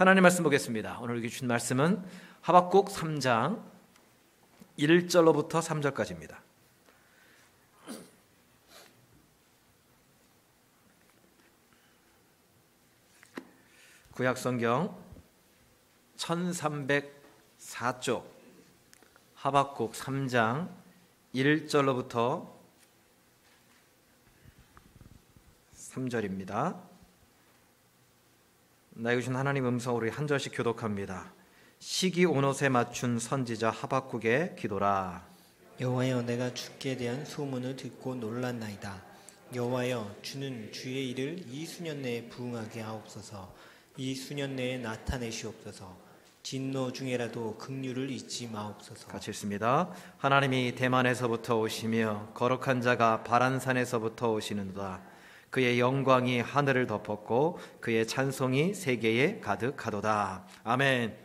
하나님 말씀 보겠습니다. 오늘 주신 말씀은 하박국 3장 1절로부터 3절까지입니다. 구약 성경 1304쪽 하박국 3장 1절로부터 3절입니다. 나에게 주신 하나님 음성으로 우리 한 절씩 교독합니다. 시기 온옷에 맞춘 선지자 하박국의 기도라. 여호와여 내가 주께 대한 소문을 듣고 놀랐나이다. 여호와여 주는 주의 일을 이 수년 내에 부응하게 하옵소서. 이 수년 내에 나타내시옵소서. 진노 중에라도 긍휼을 잊지 마옵소서. 같이 읽습니다. 하나님이 대만에서부터 오시며 거룩한 자가 바란산에서부터 오시는도다. 그의 영광이 하늘을 덮었고 그의 찬송이 세계에 가득하도다. 아멘.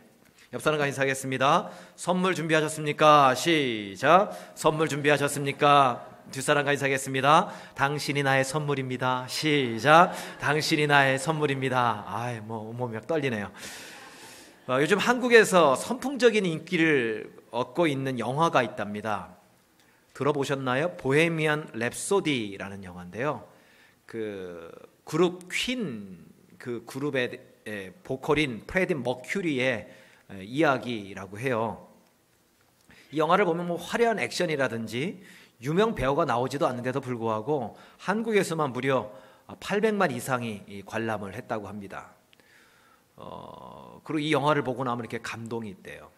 옆 사람과 인사하겠습니다. 선물 준비하셨습니까? 시작. 선물 준비하셨습니까? 두 사람과 인사하겠습니다. 당신이 나의 선물입니다. 시작. 당신이 나의 선물입니다. 아이, 뭐, 몸이 막 떨리네요. 어, 요즘 한국에서 선풍적인 인기를 얻고 있는 영화가 있답니다. 들어보셨나요? 보헤미안 랩소디라는 영화인데요. 그 그룹 퀸 그 그룹의 보컬인 프레디 머큐리의 이야기라고 해요. 이 영화를 보면 뭐 화려한 액션이라든지 유명 배우가 나오지도 않는데도 불구하고 한국에서만 무려 800만 이상이 관람을 했다고 합니다. 어, 그리고 이 영화를 보고 나면 이렇게 감동이 있대요.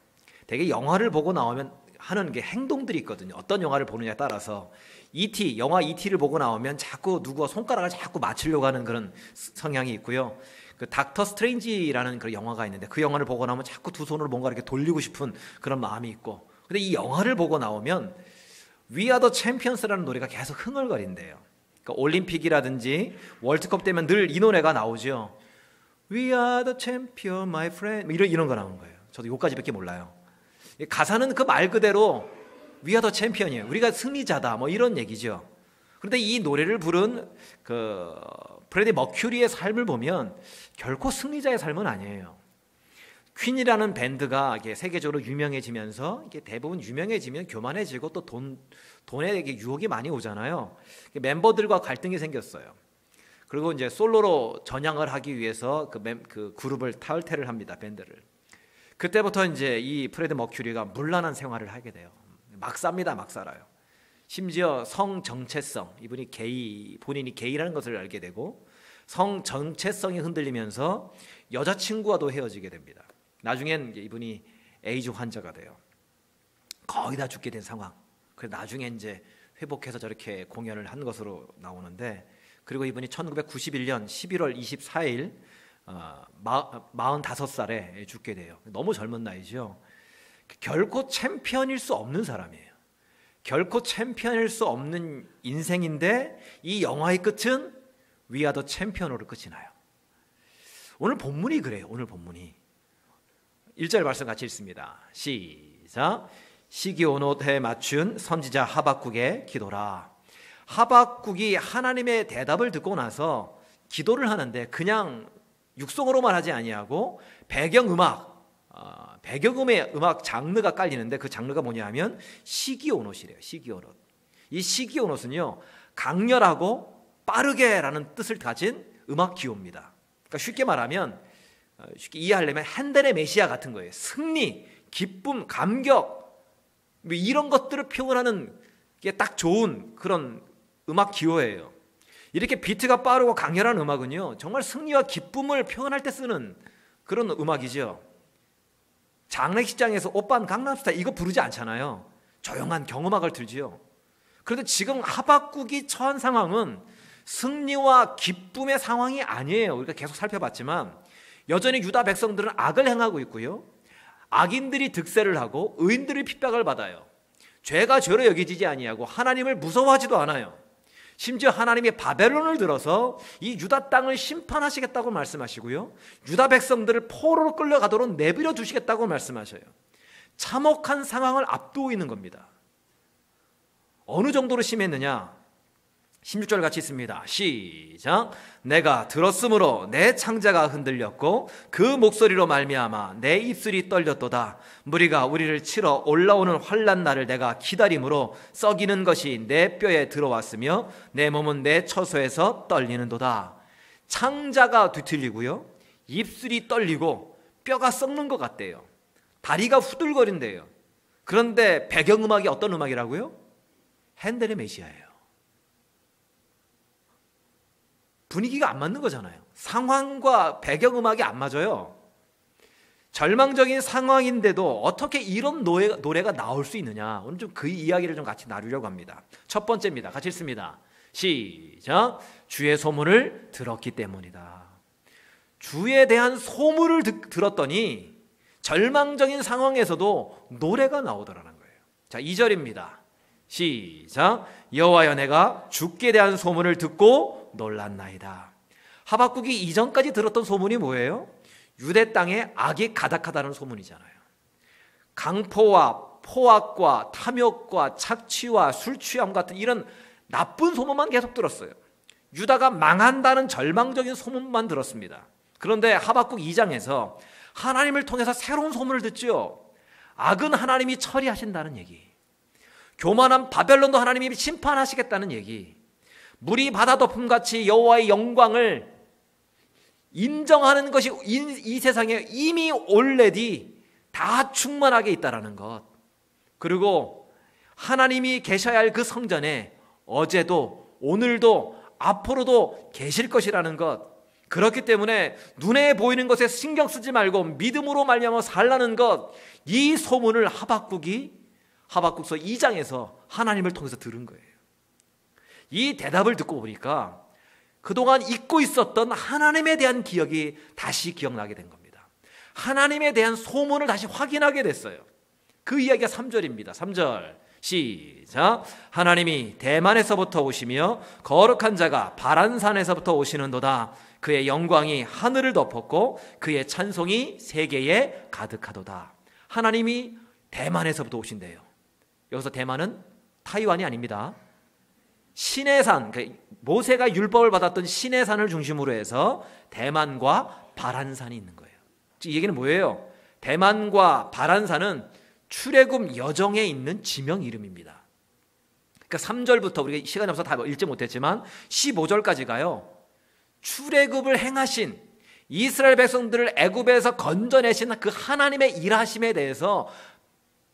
되게 영화를 보고 나오면 하는 게 행동들이 있거든요. 어떤 영화를 보느냐에 따라서 E.T. 영화 E.T.를 보고 나오면 자꾸 누구와 손가락을 자꾸 맞추려고 하는 그런 성향이 있고요. 그 Doctor Strange라는 그 영화가 있는데 그 영화를 보고 나면 자꾸 두 손으로 뭔가 이렇게 돌리고 싶은 그런 마음이 있고. 근데 이 영화를 보고 나오면 We Are the Champions라는 노래가 계속 흥얼거린대요. 그러니까 올림픽이라든지 월드컵 되면 늘 이 노래가 나오죠. We are the champion, my friend. 뭐 이런 이런 거 나오는 거예요. 저도 요까지밖에 몰라요. 가사는 그 말 그대로 위아 더 챔피언이에요. 우리가 승리자다. 뭐 이런 얘기죠. 그런데 이 노래를 부른 그 프레디 머큐리의 삶을 보면 결코 승리자의 삶은 아니에요. 퀸이라는 밴드가 세계적으로 유명해지면서 이게 대부분 유명해지면 교만해지고 또 돈, 돈에 유혹이 많이 오잖아요. 멤버들과 갈등이 생겼어요. 그리고 이제 솔로로 전향을 하기 위해서 그, 멤, 그 그룹을 탈퇴를 합니다. 밴드를. 그때부터 이제 이 프레드 머큐리가 문란한 생활을 하게 돼요. 막 삽니다. 막 살아요. 심지어 성 정체성, 이분이 게이, 본인이 게이라는 것을 알게 되고 성 정체성이 흔들리면서 여자친구와도 헤어지게 됩니다. 나중엔 이분이 에이즈 환자가 돼요. 거의 다 죽게 된 상황. 그래서 나중에 이제 회복해서 저렇게 공연을 한 것으로 나오는데 그리고 이분이 1991년 11월 24일 어, 45살에 죽게 돼요. 너무 젊은 나이죠. 결코 챔피언일 수 없는 사람이에요. 결코 챔피언일 수 없는 인생인데 이 영화의 끝은 위아더 챔피언으로 끝이 나요. 오늘 본문이 그래요. 오늘 본문이 1절 말씀 같이 읽습니다. 시작. 시기온옷에 맞춘 선지자 하박국의 기도라. 하박국이 하나님의 대답을 듣고 나서 기도를 하는데 그냥 육성으로만 하지 아니하고 배경 음악 어, 배경음의 음악 장르가 깔리는데 그 장르가 뭐냐면 시기온옷이래요. 시기온옷. 이 시기온옷은요 강렬하고 빠르게라는 뜻을 가진 음악 기호입니다. 그러니까 쉽게 말하면 어, 쉽게 이해하려면 핸델의 메시아 같은 거예요. 승리, 기쁨, 감격 뭐 이런 것들을 표현하는 게 딱 좋은 그런 음악 기호예요. 이렇게 비트가 빠르고 강렬한 음악은요 정말 승리와 기쁨을 표현할 때 쓰는 그런 음악이죠. 장례식장에서 오빤 강남스타일 이거 부르지 않잖아요. 조용한 경음악을 들지요. 그런데 지금 하박국이 처한 상황은 승리와 기쁨의 상황이 아니에요. 우리가 계속 살펴봤지만 여전히 유다 백성들은 악을 행하고 있고요. 악인들이 득세를 하고 의인들이 핍박을 받아요. 죄가 죄로 여기지지 아니하고 하나님을 무서워하지도 않아요. 심지어 하나님이 바벨론을 들어서 이 유다 땅을 심판하시겠다고 말씀하시고요. 유다 백성들을 포로로 끌려가도록 내버려 두시겠다고 말씀하셔요. 참혹한 상황을 앞두고 있는 겁니다. 어느 정도로 심했느냐? 16절 같이 있습니다. 시작. 내가 들었으므로 내 창자가 흔들렸고 그 목소리로 말미암아 내 입술이 떨렸도다. 무리가 우리를 치러 올라오는 환란 날을 내가 기다림으로 썩이는 것이 내 뼈에 들어왔으며 내 몸은 내 처소에서 떨리는도다. 창자가 뒤틀리고요. 입술이 떨리고 뼈가 썩는 것 같대요. 다리가 후들거린대요. 그런데 배경음악이 어떤 음악이라고요? 핸델의 메시아예요. 분위기가 안 맞는 거잖아요. 상황과 배경음악이 안 맞아요. 절망적인 상황인데도 어떻게 이런 노래, 노래가 나올 수 있느냐. 오늘 좀 그 이야기를 좀 같이 나누려고 합니다. 첫 번째입니다. 같이 읽습니다. 시작. 주의 소문을 들었기 때문이다. 주에 대한 소문을 듣, 들었더니 절망적인 상황에서도 노래가 나오더라는 거예요. 자, 2절입니다. 시작. 여호와여 내가 주께 대한 소문을 듣고 놀랐나이다. 하박국이 이전까지 들었던 소문이 뭐예요? 유대 땅에 악이 가득하다는 소문이잖아요. 강포와 포악과 탐욕과 착취와 술 취함 같은 이런 나쁜 소문만 계속 들었어요. 유다가 망한다는 절망적인 소문만 들었습니다. 그런데 하박국 2장에서 하나님을 통해서 새로운 소문을 듣죠. 악은 하나님이 처리하신다는 얘기. 교만한 바벨론도 하나님이 심판하시겠다는 얘기. 물이 바다 덮음같이 여호와의 영광을 인정하는 것이 이, 세상에 이미 올레디 다 충만하게 있다라는 것. 그리고 하나님이 계셔야 할 그 성전에 어제도 오늘도 앞으로도 계실 것이라는 것. 그렇기 때문에 눈에 보이는 것에 신경 쓰지 말고 믿음으로 말미암아 살라는 것. 이 소문을 하박국이 하박국서 2장에서 하나님을 통해서 들은 거예요. 이 대답을 듣고 보니까 그동안 잊고 있었던 하나님에 대한 기억이 다시 기억나게 된 겁니다. 하나님에 대한 소문을 다시 확인하게 됐어요. 그 이야기가 3절입니다. 3절. 시작. 하나님이 대만에서부터 오시며 거룩한 자가 바란산에서부터 오시는도다. 그의 영광이 하늘을 덮었고 그의 찬송이 세계에 가득하도다. 하나님이 대만에서부터 오신대요. 여기서 대만은 타이완이 아닙니다. 시내산, 그 모세가 율법을 받았던 시내산을 중심으로 해서 대만과 바란산이 있는 거예요. 이 얘기는 뭐예요? 대만과 바란산은 출애굽 여정에 있는 지명 이름입니다. 그러니까 3절부터 우리가 시간이 없어서 다 읽지 못했지만 15절까지 가요. 출애굽을 행하신 이스라엘 백성들을 애굽에서 건져내신 그 하나님의 일하심에 대해서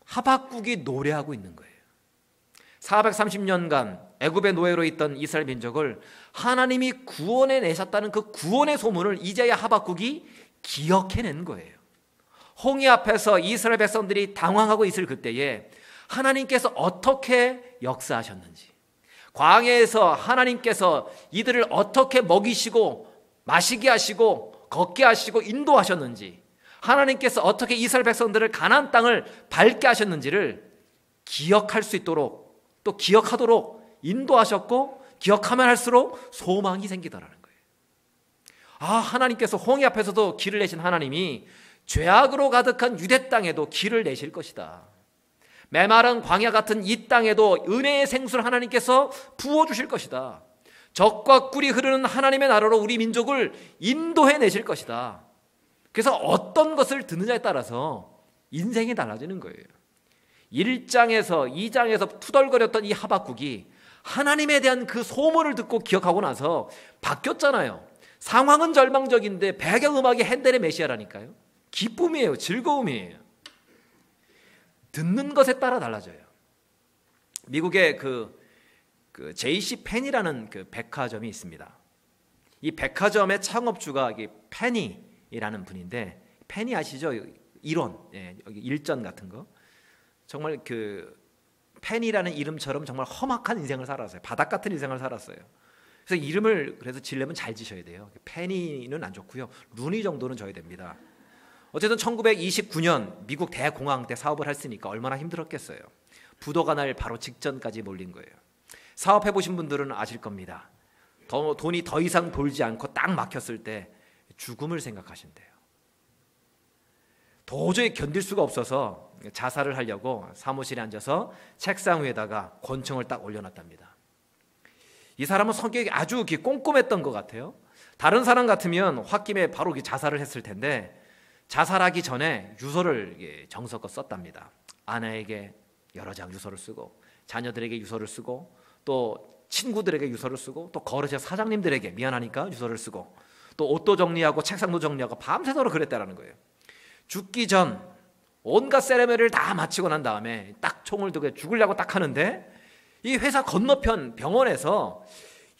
하박국이 노래하고 있는 거예요. 430년간 애굽의 노예로 있던 이스라엘 민족을 하나님이 구원해 내셨다는 그 구원의 소문을 이제야 하박국이 기억해낸 거예요. 홍해 앞에서 이스라엘 백성들이 당황하고 있을 그때에 하나님께서 어떻게 역사하셨는지, 광야에서 하나님께서 이들을 어떻게 먹이시고 마시게 하시고 걷게 하시고 인도하셨는지, 하나님께서 어떻게 이스라엘 백성들을 가나안 땅을 밟게 하셨는지를 기억할 수 있도록 또 기억하도록 인도하셨고 기억하면 할수록 소망이 생기더라는 거예요. 아, 하나님께서 홍해 앞에서도 길을 내신 하나님이 죄악으로 가득한 유대 땅에도 길을 내실 것이다. 메마른 광야 같은 이 땅에도 은혜의 생수를 하나님께서 부어 주실 것이다. 적과 꿀이 흐르는 하나님의 나라로 우리 민족을 인도해 내실 것이다. 그래서 어떤 것을 듣느냐에 따라서 인생이 달라지는 거예요. 1장에서 2장에서 투덜거렸던 이 하박국이 하나님에 대한 그 소문을 듣고 기억하고 나서 바뀌었잖아요. 상황은 절망적인데 배경음악이 핸델의 메시아라니까요. 기쁨이에요. 즐거움이에요. 듣는 것에 따라 달라져요. 미국의 그, 그 JC 펜이라는 그 백화점이 있습니다. 이 백화점의 창업주가 페니라는 분인데 페니 아시죠? 일원, 예, 여기 일전 같은 거. 정말 그 펜이라는 이름처럼 정말 험악한 인생을 살았어요. 바닥 같은 인생을 살았어요. 그래서 이름을 그래서 지려면 잘 지셔야 돼요. 페니는 안 좋고요. 루니 정도는 져야 됩니다. 어쨌든 1929년 미국 대공황 때 사업을 했으니까 얼마나 힘들었겠어요. 부도가 날 바로 직전까지 몰린 거예요. 사업해 보신 분들은 아실 겁니다. 더, 돈이 더 이상 돌지 않고 딱 막혔을 때 죽음을 생각하신대요. 도저히 견딜 수가 없어서 자살을 하려고 사무실에 앉아서 책상 위에다가 권총을 딱 올려놨답니다. 이 사람은 성격이 아주 꼼꼼했던 것 같아요. 다른 사람 같으면 홧김에 바로 자살을 했을 텐데 자살하기 전에 유서를 정석껏 썼답니다. 아내에게 여러 장 유서를 쓰고 자녀들에게 유서를 쓰고 또 친구들에게 유서를 쓰고 또 거르세 사장님들에게 미안하니까 유서를 쓰고 또 옷도 정리하고 책상도 정리하고 밤새도록 그랬다라는 거예요. 죽기 전 온갖 세레머니를 다 마치고 난 다음에 딱 총을 들고 죽으려고 딱 하는데 이 회사 건너편 병원에서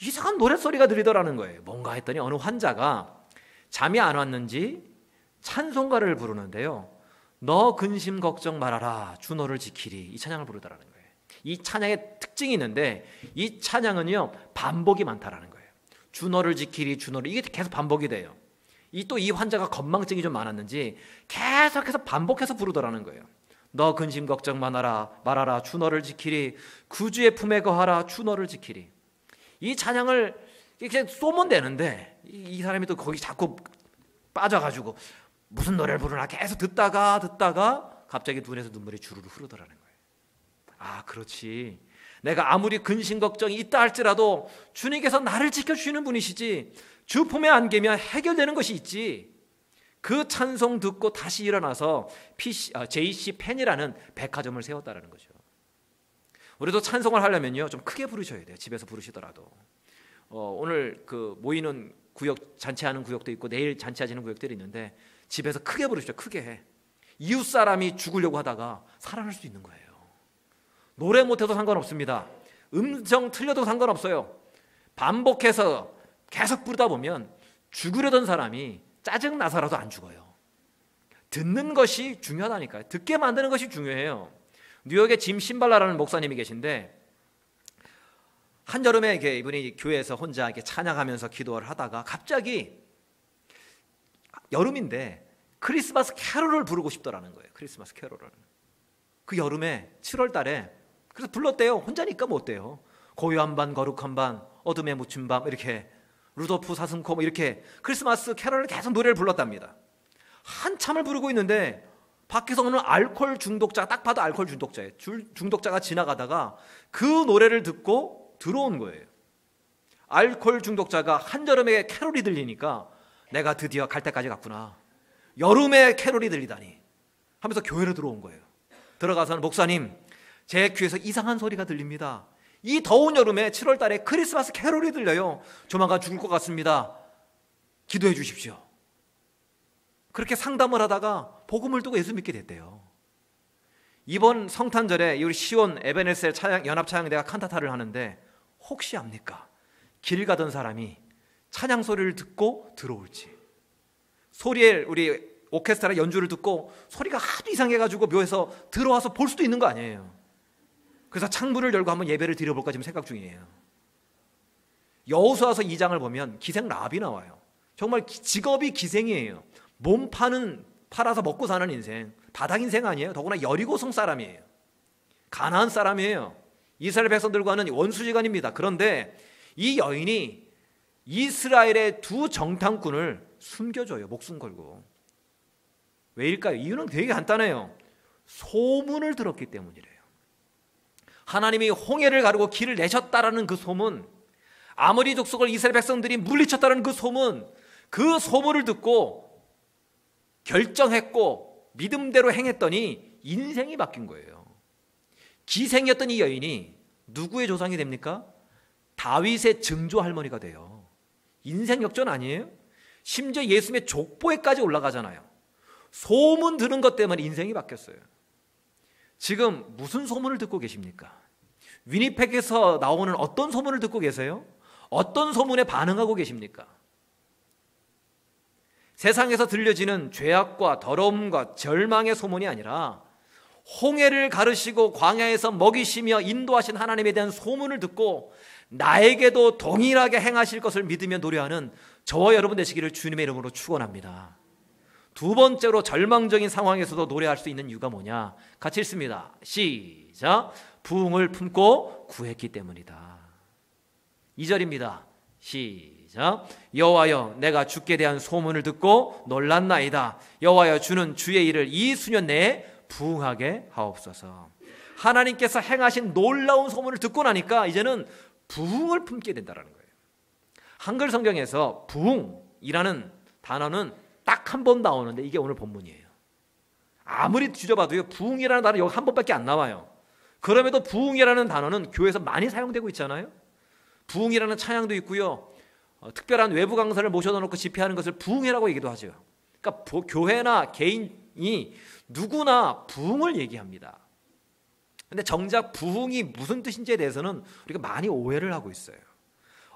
이상한 노랫소리가 들리더라는 거예요. 뭔가 했더니 어느 환자가 잠이 안 왔는지 찬송가를 부르는데요. 너 근심 걱정 말아라 주 너를 지키리 이 찬양을 부르더라는 거예요. 이 찬양의 특징이 있는데 이 찬양은요 반복이 많다라는 거예요. 주 너를 지키리 주 너를 이게 계속 반복이 돼요. 이 또 이 환자가 건망증이 좀 많았는지 계속해서 반복해서 부르더라는 거예요. 너 근심 걱정 말아라 말아라 주 너를 지키리 구주의 품에 거하라 주 너를 지키리 이 찬양을 이렇게 쏘면 되는데 이 사람이 또 거기 자꾸 빠져가지고 무슨 노래를 부르나 계속 듣다가 듣다가 갑자기 눈에서 눈물이 주르르 흐르더라는 거예요. 아, 그렇지. 내가 아무리 근심 걱정이 있다 할지라도 주님께서 나를 지켜주시는 분이시지 주 품에 안기면 해결되는 것이 있지. 그 찬송 듣고 다시 일어나서 PC, 아, JC 펜이라는 백화점을 세웠다는 거죠. 우리도 찬송을 하려면요 좀 크게 부르셔야 돼요. 집에서 부르시더라도 어, 오늘 그 모이는 구역 잔치하는 구역도 있고 내일 잔치하시는 구역들이 있는데 집에서 크게 부르십시오. 크게. 이웃 사람이 죽으려고 하다가 살아날 수 있는 거예요. 노래 못해도 상관없습니다. 음정 틀려도 상관없어요. 반복해서 계속 부르다 보면 죽으려던 사람이 짜증 나서라도 안 죽어요. 듣는 것이 중요하다니까요. 듣게 만드는 것이 중요해요. 뉴욕에 짐 신발라라는 목사님이 계신데 한여름에 이분이 교회에서 혼자 이렇게 찬양하면서 기도를 하다가 갑자기 여름인데 크리스마스 캐롤을 부르고 싶더라는 거예요. 크리스마스 캐롤을. 그 여름에 7월 달에 그래서 불렀대요. 혼자니까 뭐 어때요? 고요한 밤 거룩한 밤 어둠에 묻힌 밤 이렇게 루돌프 사슴코 뭐 이렇게 크리스마스 캐롤을 계속 노래를 불렀답니다. 한참을 부르고 있는데 밖에서 오는 알코올 중독자 딱 봐도 알코올 중독자예요. 중독자가 지나가다가 그 노래를 듣고 들어온 거예요. 알코올 중독자가 한여름에 캐롤이 들리니까 내가 드디어 갈 때까지 갔구나. 여름에 캐롤이 들리다니 하면서 교회로 들어온 거예요. 들어가서는 목사님, 제 귀에서 이상한 소리가 들립니다. 이 더운 여름에 7월 달에 크리스마스 캐롤이 들려요. 조만간 죽을 것 같습니다. 기도해 주십시오. 그렇게 상담을 하다가 복음을 두고 예수 믿게 됐대요. 이번 성탄절에 우리 시온 에베네셀 차양, 연합 차양대가 칸타타를 하는데 혹시 압니까? 길 가던 사람이 찬양 소리를 듣고 들어올지. 소리에 우리 오케스트라 연주를 듣고 소리가 하도 이상해가지고 묘해서 들어와서 볼 수도 있는 거 아니에요. 그래서 창문을 열고 한번 예배를 드려볼까 지금 생각 중이에요. 여호수아서 2장을 보면 기생 라비 나와요. 정말 직업이 기생이에요. 몸 파는 팔아서 먹고 사는 인생, 바닥 인생 아니에요. 더구나 여리고성 사람이에요. 가나안 사람이에요. 이스라엘 백성들과는 원수지간입니다. 그런데 이 여인이 이스라엘의 두 정탐꾼을 숨겨줘요. 목숨 걸고. 왜일까요? 이유는 되게 간단해요. 소문을 들었기 때문이래요. 하나님이 홍해를 가르고 길을 내셨다라는 그 소문, 아무리 족속을 이스라엘 백성들이 물리쳤다는 그 소문, 그 소문을 듣고 결정했고 믿음대로 행했더니 인생이 바뀐 거예요. 기생이었던 이 여인이 누구의 조상이 됩니까? 다윗의 증조 할머니가 돼요. 인생 역전 아니에요? 심지어 예수님의 족보에까지 올라가잖아요. 소문 들은 것 때문에 인생이 바뀌었어요. 지금 무슨 소문을 듣고 계십니까? 위니펙에서 나오는 어떤 소문을 듣고 계세요? 어떤 소문에 반응하고 계십니까? 세상에서 들려지는 죄악과 더러움과 절망의 소문이 아니라 홍해를 가르시고 광야에서 먹이시며 인도하신 하나님에 대한 소문을 듣고 나에게도 동일하게 행하실 것을 믿으며 노래하는 저와 여러분 되시기를 주님의 이름으로 축원합니다. 두 번째로 절망적인 상황에서도 노래할 수 있는 이유가 뭐냐? 같이 읽습니다. 시작. 부흥을 품고 구했기 때문이다. 2절입니다. 시작. 여호와여 내가 주께 대한 소문을 듣고 놀랐나이다. 여호와여 주는 주의 일을 이 수년 내에 부흥하게 하옵소서. 하나님께서 행하신 놀라운 소문을 듣고 나니까 이제는 부흥을 품게 된다라는 거예요. 한글 성경에서 부흥이라는 단어는 딱 한 번 나오는데 이게 오늘 본문이에요. 아무리 뒤져봐도요 부흥이라는 단어 여기 한 번밖에 안 나와요. 그럼에도 부흥이라는 단어는 교회에서 많이 사용되고 있잖아요. 부흥이라는 찬양도 있고요. 어, 특별한 외부 강사를 모셔다 놓고 집회하는 것을 부흥회라고 얘기도 하죠. 그러니까 교회나 개인이 누구나 부흥을 얘기합니다. 근데 정작 부흥이 무슨 뜻인지에 대해서는 우리가 많이 오해를 하고 있어요.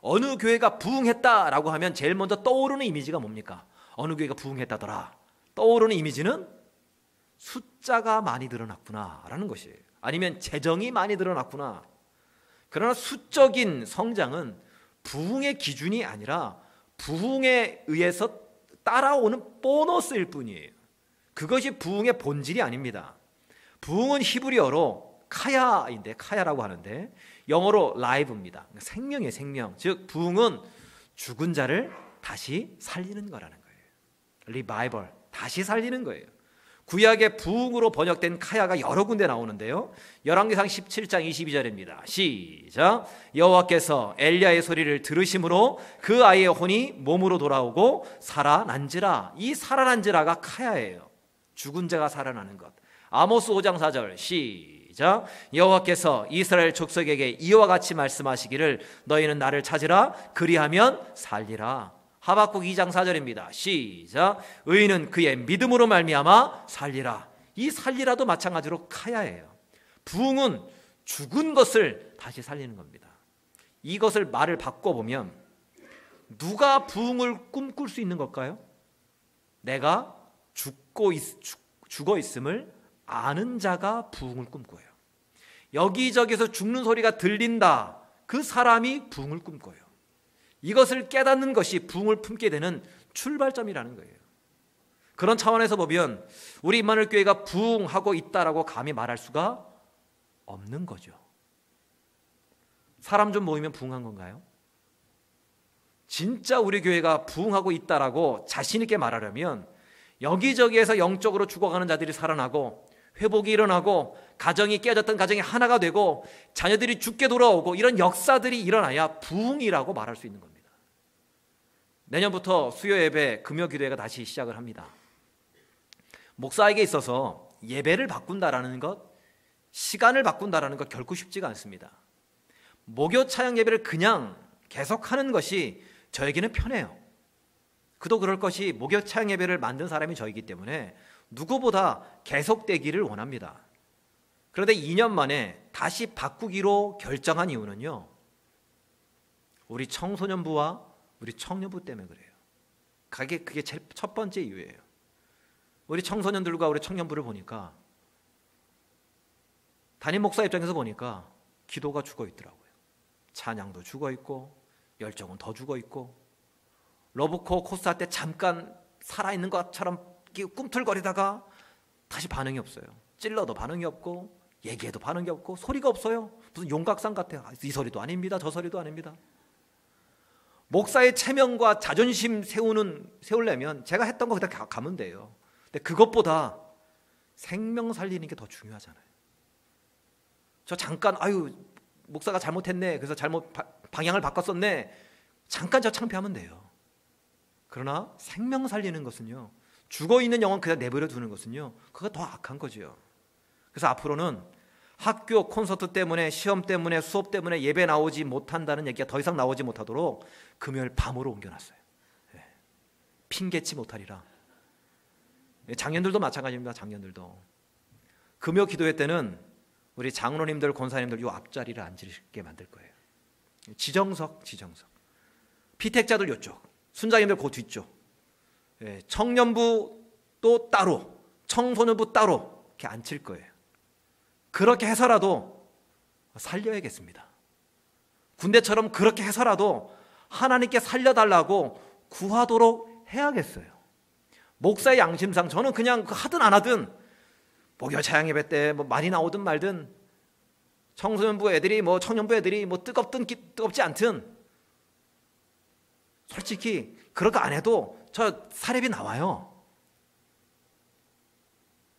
어느 교회가 부흥했다라고 하면 제일 먼저 떠오르는 이미지가 뭡니까? 어느 교회가 부흥했다더라. 떠오르는 이미지는 숫자가 많이 늘어났구나라는 것이에요. 아니면 재정이 많이 늘어났구나. 그러나 수적인 성장은 부흥의 기준이 아니라 부흥에 의해서 따라오는 보너스일 뿐이에요. 그것이 부흥의 본질이 아닙니다. 부흥은 히브리어로 카야인데 카야라고 하는데 영어로 라이브입니다. 생명의 생명. 즉 부흥은 죽은 자를 다시 살리는 거라는. 리바이벌 다시 살리는 거예요. 구약의 부흥으로 번역된 카야가 여러 군데 나오는데요. 열왕기상 17장 22절입니다. 시작. 여호와께서 엘리야의 소리를 들으심으로 그 아이의 혼이 몸으로 돌아오고 살아난지라. 이 살아난지라가 카야예요. 죽은 자가 살아나는 것. 아모스 5장 4절 시작. 여호와께서 이스라엘 족속에게 이와 같이 말씀하시기를 너희는 나를 찾으라 그리하면 살리라. 하박국 2장 4절입니다. 시작. 의인은 그의 믿음으로 말미암아 살리라. 이 살리라도 마찬가지로 카야예요. 부흥은 죽은 것을 다시 살리는 겁니다. 이것을 말을 바꿔 보면 누가 부흥을 꿈꿀 수 있는 걸까요? 내가 죽고 있, 죽, 죽어 있음을 아는 자가 부흥을 꿈꿔요. 여기저기서 죽는 소리가 들린다. 그 사람이 부흥을 꿈꿔요. 이것을 깨닫는 것이 부흥을 품게 되는 출발점이라는 거예요. 그런 차원에서 보면 우리 임마누엘 교회가 부흥하고 있다라고 감히 말할 수가 없는 거죠. 사람 좀 모이면 부흥한 건가요? 진짜 우리 교회가 부흥하고 있다라고 자신 있게 말하려면 여기저기에서 영적으로 죽어가는 자들이 살아나고 회복이 일어나고 가정이 깨졌던 가정이 하나가 되고 자녀들이 죽게 돌아오고 이런 역사들이 일어나야 부흥이라고 말할 수 있는 겁니다. 내년부터 수요 예배, 금요 기도회가 다시 시작을 합니다. 목사에게 있어서 예배를 바꾼다라는 것, 시간을 바꾼다라는 것 결코 쉽지가 않습니다. 목요 차양 예배를 그냥 계속하는 것이 저에게는 편해요. 그도 그럴 것이 목요 차양 예배를 만든 사람이 저이기 때문에 누구보다 계속되기를 원합니다. 그런데 2년 만에 다시 바꾸기로 결정한 이유는요. 우리 청소년부와 우리 청년부 때문에 그래요. 그게 그게 첫 번째 이유예요. 우리 청소년들과 우리 청년부를 보니까 담임 목사 입장에서 보니까 기도가 죽어 있더라고요. 찬양도 죽어 있고 열정은 더 죽어 있고 러브코 코스 할 때 잠깐 살아 있는 것처럼 꿈틀거리다가 다시 반응이 없어요. 찔러도 반응이 없고 얘기해도 반응이 없고 소리가 없어요. 무슨 용각상 같아요. 이 소리도 아닙니다. 저 소리도 아닙니다. 목사의 체면과 자존심 세우는 세우려면 제가 했던 거 그냥 가면 돼요. 근데 그것보다 생명 살리는 게 더 중요하잖아요. 저 잠깐 아유 목사가 잘못했네. 그래서 잘못 바, 방향을 바꿨었네. 잠깐 저 창피하면 돼요. 그러나 생명 살리는 것은요. 죽어 있는 영혼 그냥 내버려 두는 것은요. 그거 더 악한 거죠. 그래서 앞으로는 학교 콘서트 때문에 시험 때문에 수업 때문에 예배 나오지 못한다는 얘기가 더 이상 나오지 못하도록 금요일 밤으로 옮겨놨어요. 예. 핑계치 못하리라. 예, 장년들도 마찬가지입니다. 장년들도 금요 기도회 때는 우리 장로님들, 권사님들 요 앞자리를 앉으게 만들 거예요. 지정석, 지정석. 피택자들 요쪽, 순장님들 그 뒤쪽. 예, 청년부 또 따로, 청소년부 따로 이렇게 앉힐 거예요. 그렇게 해서라도 살려야겠습니다. 군대처럼 그렇게 해서라도 하나님께 살려달라고 구하도록 해야겠어요. 목사의 양심상 저는 그냥 그 하든 안 하든 목요 차양 예배 때 뭐 많이 나오든 말든 청소년부 애들이 뭐 청년부 애들이 뭐 뜨겁든 뜨겁지 않든 솔직히 그렇게 안 해도 저 사례비 나와요.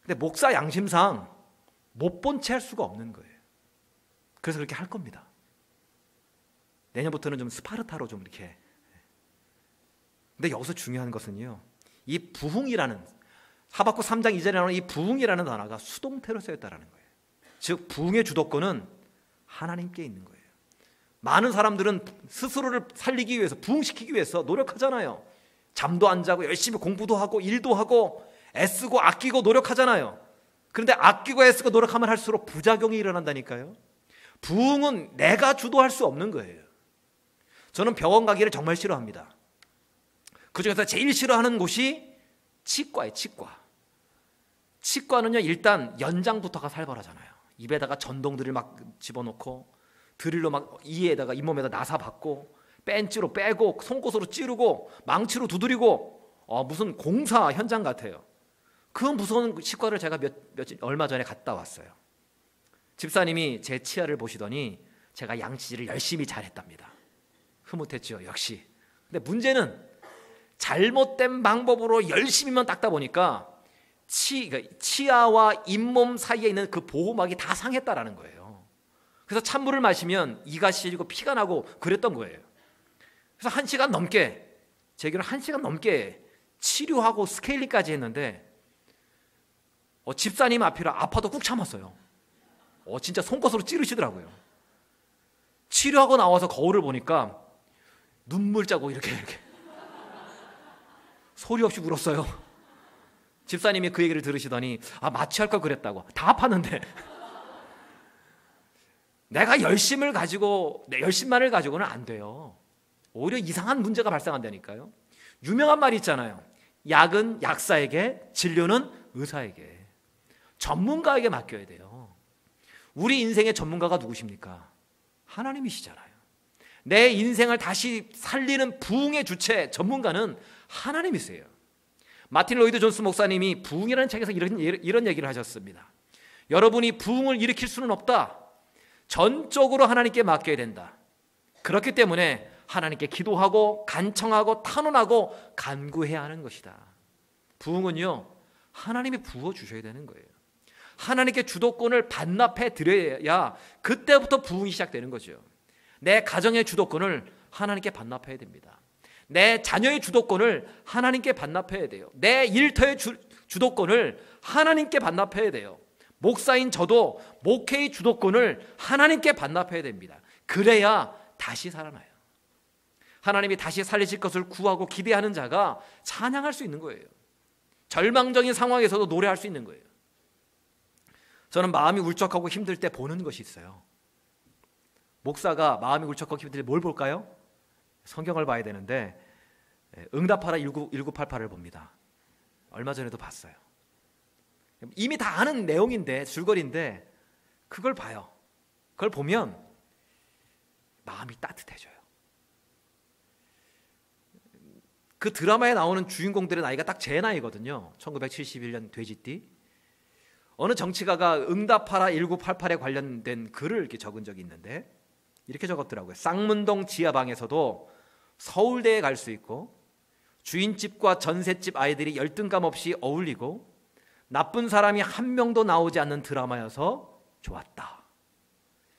근데 목사 양심상 못 본 채 할 수가 없는 거예요. 그래서 그렇게 할 겁니다. 내년부터는 좀 스파르타로 좀 이렇게. 근데 여기서 중요한 것은요. 이 부흥이라는 하박국 3장 이전에 나오는 이 부흥이라는 단어가 수동태로 쓰였다라는 거예요. 즉 부흥의 주도권은 하나님께 있는 거예요. 많은 사람들은 스스로를 살리기 위해서 부흥시키기 위해서 노력하잖아요. 잠도 안 자고 열심히 공부도 하고 일도 하고 애쓰고 아끼고 노력하잖아요. 그런데 아끼고 애쓰고 노력하면 할수록 부작용이 일어난다니까요. 부흥은 내가 주도할 수 없는 거예요. 저는 병원 가기를 정말 싫어합니다. 그 중에서 제일 싫어하는 곳이 치과예요, 치과. 치과는요, 일단 연장부터가 살벌하잖아요. 입에다가 전동들을 막 집어넣고 드릴로 막 이에다가 잇몸에다 나사 받고 벤치로 빼고 송곳으로 찌르고 망치로 두드리고 어, 무슨 공사 현장 같아요. 그 무서운 치과를 제가 몇, 며칠 얼마 전에 갔다 왔어요. 집사님이 제 치아를 보시더니 제가 양치질을 열심히 잘했답니다. 흐뭇했죠, 역시. 근데 문제는 잘못된 방법으로 열심히만 닦다 보니까 치, 그러니까 치아와 잇몸 사이에 있는 그 보호막이 다 상했다라는 거예요. 그래서 찬물을 마시면 이가 시리고 피가 나고 그랬던 거예요. 그래서 한 시간 넘게 제기는 한 시간 넘게 치료하고 스케일링까지 했는데 어, 집사님 앞이라 아파도 꾹 참았어요. 어, 진짜 손것으로 찌르시더라고요. 치료하고 나와서 거울을 보니까 눈물 자고 이렇게 이렇게 소리 없이 울었어요. 집사님이 그 얘기를 들으시더니 아 마취할 걸 그랬다고 다 아팠는데 내가 열심을 가지고 내 열심만을 가지고는 안 돼요. 오히려 이상한 문제가 발생한다니까요. 유명한 말이 있잖아요. 약은 약사에게, 진료는 의사에게, 전문가에게 맡겨야 돼요. 우리 인생의 전문가가 누구십니까? 하나님이시잖아요. 내 인생을 다시 살리는 부흥의 주체 전문가는 하나님이세요. 마틴 로이드 존스 목사님이 부흥이라는 책에서 이런, 이런 얘기를 하셨습니다. 여러분이 부흥을 일으킬 수는 없다. 전적으로 하나님께 맡겨야 된다. 그렇기 때문에 하나님께 기도하고 간청하고 탄원하고 간구해야 하는 것이다. 부흥은요, 하나님이 부어 주셔야 되는 거예요. 하나님께 주도권을 반납해 드려야 그때부터 부흥이 시작되는 거죠. 내 가정의 주도권을 하나님께 반납해야 됩니다. 내 자녀의 주도권을 하나님께 반납해야 돼요. 내 일터의 주, 주도권을 하나님께 반납해야 돼요. 목사인 저도 목회의 주도권을 하나님께 반납해야 됩니다. 그래야 다시 살아나요. 하나님이 다시 살리실 것을 구하고 기대하는 자가 찬양할 수 있는 거예요. 절망적인 상황에서도 노래할 수 있는 거예요. 저는 마음이 울적하고 힘들 때 보는 것이 있어요. 목사가 마음이 울적하고 힘들 때뭘 볼까요? 성경을 봐야 되는데 예, 응답하라 19, 1988을 봅니다. 얼마 전에도 봤어요. 이미 다 아는 내용인데 줄거리인데 그걸 봐요. 그걸 보면 마음이 따뜻해져요. 그 드라마에 나오는 주인공들의 나이가 딱 제 나이거든요. 1971년 돼지띠. 어느 정치가가 응답하라 1988에 관련된 글을 이렇게 적은 적이 있는데 이렇게 적었더라고요. 쌍문동 지하방에서도 서울대에 갈 수 있고 주인집과 전셋집 아이들이 열등감 없이 어울리고 나쁜 사람이 한 명도 나오지 않는 드라마여서 좋았다.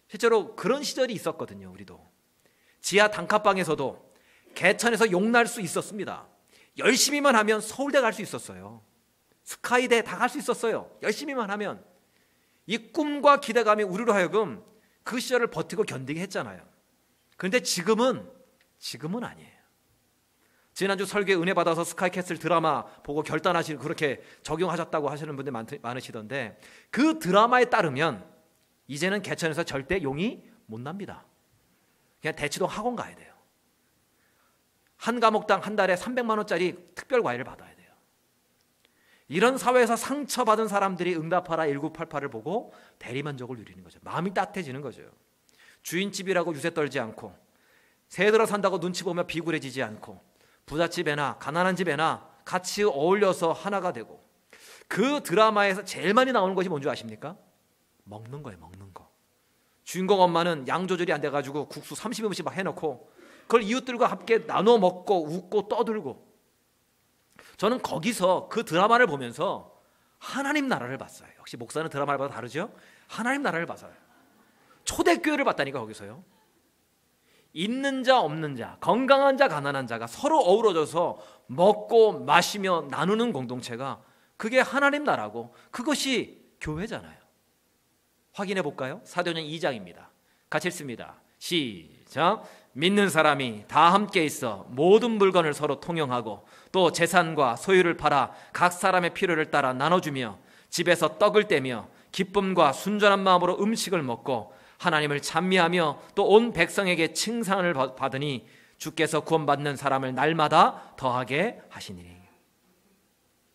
실제로 그런 시절이 있었거든요, 우리도. 지하 단칸방에서도 개천에서 용날 수 있었습니다. 열심히만 하면 서울대 갈 수 있었어요. 스카이대 다 갈 수 있었어요. 열심히만 하면. 이 꿈과 기대감이 우리로 하여금 그 시절을 버티고 견디게 했잖아요. 그런데 지금은, 지금은 아니에요. 지난주 설교에 은혜 받아서 스카이캐슬 드라마 보고 결단하시는 그렇게 적용하셨다고 하시는 분들 많으시던데 그 드라마에 따르면 이제는 개천에서 절대 용이 못 납니다. 그냥 대치동 학원 가야 돼요. 한 과목당 한 달에 300만 원짜리 특별 과외를 받아야 돼요. 이런 사회에서 상처받은 사람들이 응답하라 1988을 보고 대리만족을 누리는 거죠. 마음이 따뜻해지는 거죠. 주인집이라고 유세 떨지 않고 새 들어 산다고 눈치 보며 비굴해지지 않고 부잣집에나 가난한 집에나 같이 어울려서 하나가 되고 그 드라마에서 제일 많이 나오는 것이 뭔지 아십니까? 먹는 거예요, 먹는 거. 주인공 엄마는 양 조절이 안 돼가지고 국수 30인분씩 막 해놓고 그걸 이웃들과 함께 나눠 먹고 웃고 떠들고 저는 거기서 그 드라마를 보면서 하나님 나라를 봤어요. 역시 목사는 드라마를 다르죠? 하나님 나라를 봤어요. 초대교회를 봤다니까 거기서요. 있는 자 없는 자, 건강한 자 가난한 자가 서로 어우러져서 먹고 마시며 나누는 공동체가 그게 하나님 나라고 그것이 교회잖아요. 확인해 볼까요? 사도행 2장입니다. 같이 읽습니다. 시작. 믿는 사람이 다 함께 있어 모든 물건을 서로 통용하고 또 재산과 소유를 팔아 각 사람의 필요를 따라 나눠주며 집에서 떡을 떼며 기쁨과 순전한 마음으로 음식을 먹고 하나님을 찬미하며 또 온 백성에게 칭찬을 받- 받으니 주께서 구원받는 사람을 날마다 더하게 하시니니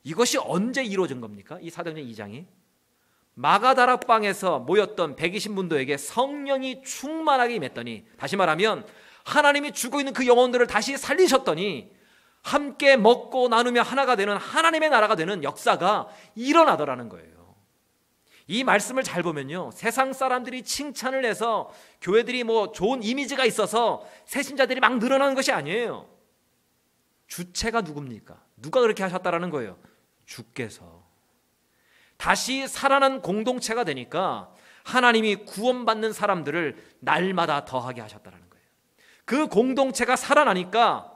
이것이 언제 이루어진 겁니까? 이 사도행 2장이 마가다락방에서 모였던 120문도에게 성령이 충만하게 임했더니 다시 말하면 하나님이 주고 있는 그 영혼들을 다시 살리셨더니 함께 먹고 나누며 하나가 되는 하나님의 나라가 되는 역사가 일어나더라는 거예요. 이 말씀을 잘 보면요. 세상 사람들이 칭찬을 해서 교회들이 뭐 좋은 이미지가 있어서 새신자들이 막 늘어나는 것이 아니에요. 주체가 누굽니까? 누가 그렇게 하셨다라는 거예요. 주께서. 다시 살아난 공동체가 되니까 하나님이 구원받는 사람들을 날마다 더하게 하셨다라는 거예요. 그 공동체가 살아나니까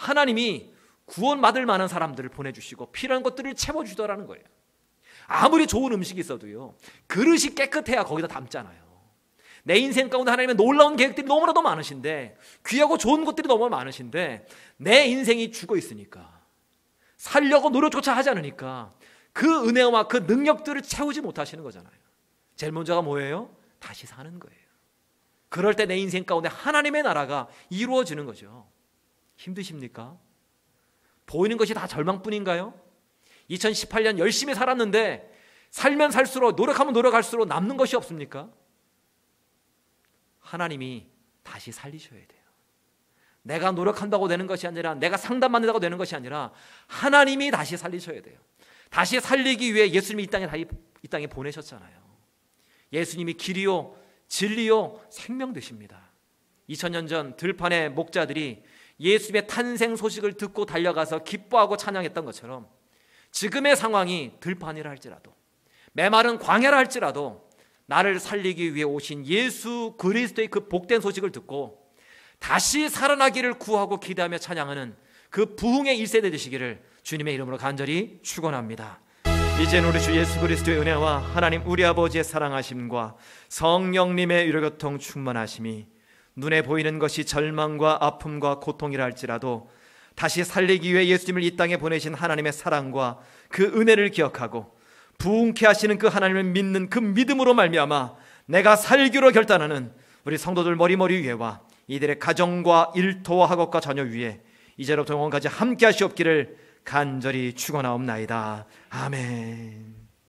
하나님이 구원받을 만한 사람들을 보내주시고 필요한 것들을 채워주더라는 거예요. 아무리 좋은 음식이 있어도요, 그릇이 깨끗해야 거기다 담잖아요. 내 인생 가운데 하나님의 놀라운 계획들이 너무나도 많으신데, 귀하고 좋은 것들이 너무 많으신데, 내 인생이 죽어 있으니까, 살려고 노력조차 하지 않으니까, 그 은혜와 그 능력들을 채우지 못하시는 거잖아요. 제일 먼저가 뭐예요? 다시 사는 거예요. 그럴 때 내 인생 가운데 하나님의 나라가 이루어지는 거죠. 힘드십니까? 보이는 것이 다 절망뿐인가요? 2018년 열심히 살았는데 살면 살수록 노력하면 노력할수록 남는 것이 없습니까? 하나님이 다시 살리셔야 돼요. 내가 노력한다고 되는 것이 아니라 내가 상담받는다고 되는 것이 아니라 하나님이 다시 살리셔야 돼요. 다시 살리기 위해 예수님이 이 땅에 다- 이 땅에 보내셨잖아요. 예수님이 길이요 진리요 생명 되십니다. 2000년 전 들판의 목자들이 예수님의 탄생 소식을 듣고 달려가서 기뻐하고 찬양했던 것처럼 지금의 상황이 들판이라 할지라도 메마른 광야라 할지라도 나를 살리기 위해 오신 예수 그리스도의 그 복된 소식을 듣고 다시 살아나기를 구하고 기대하며 찬양하는 그 부흥의 일세대 되시기를 주님의 이름으로 간절히 축원합니다. 이제는 우리 주 예수 그리스도의 은혜와 하나님 우리 아버지의 사랑하심과 성령님의 위로교통 충만하심이 눈에 보이는 것이 절망과 아픔과 고통이라 할지라도 다시 살리기 위해 예수님을 이 땅에 보내신 하나님의 사랑과 그 은혜를 기억하고 부흥케 하시는 그 하나님을 믿는 그 믿음으로 말미암아 내가 살기로 결단하는 우리 성도들 머리머리 위에와 이들의 가정과 일터와 학업과 자녀 위에 이제로부터 영원까지 함께 하시옵기를 간절히 축원하옵나이다. 아멘.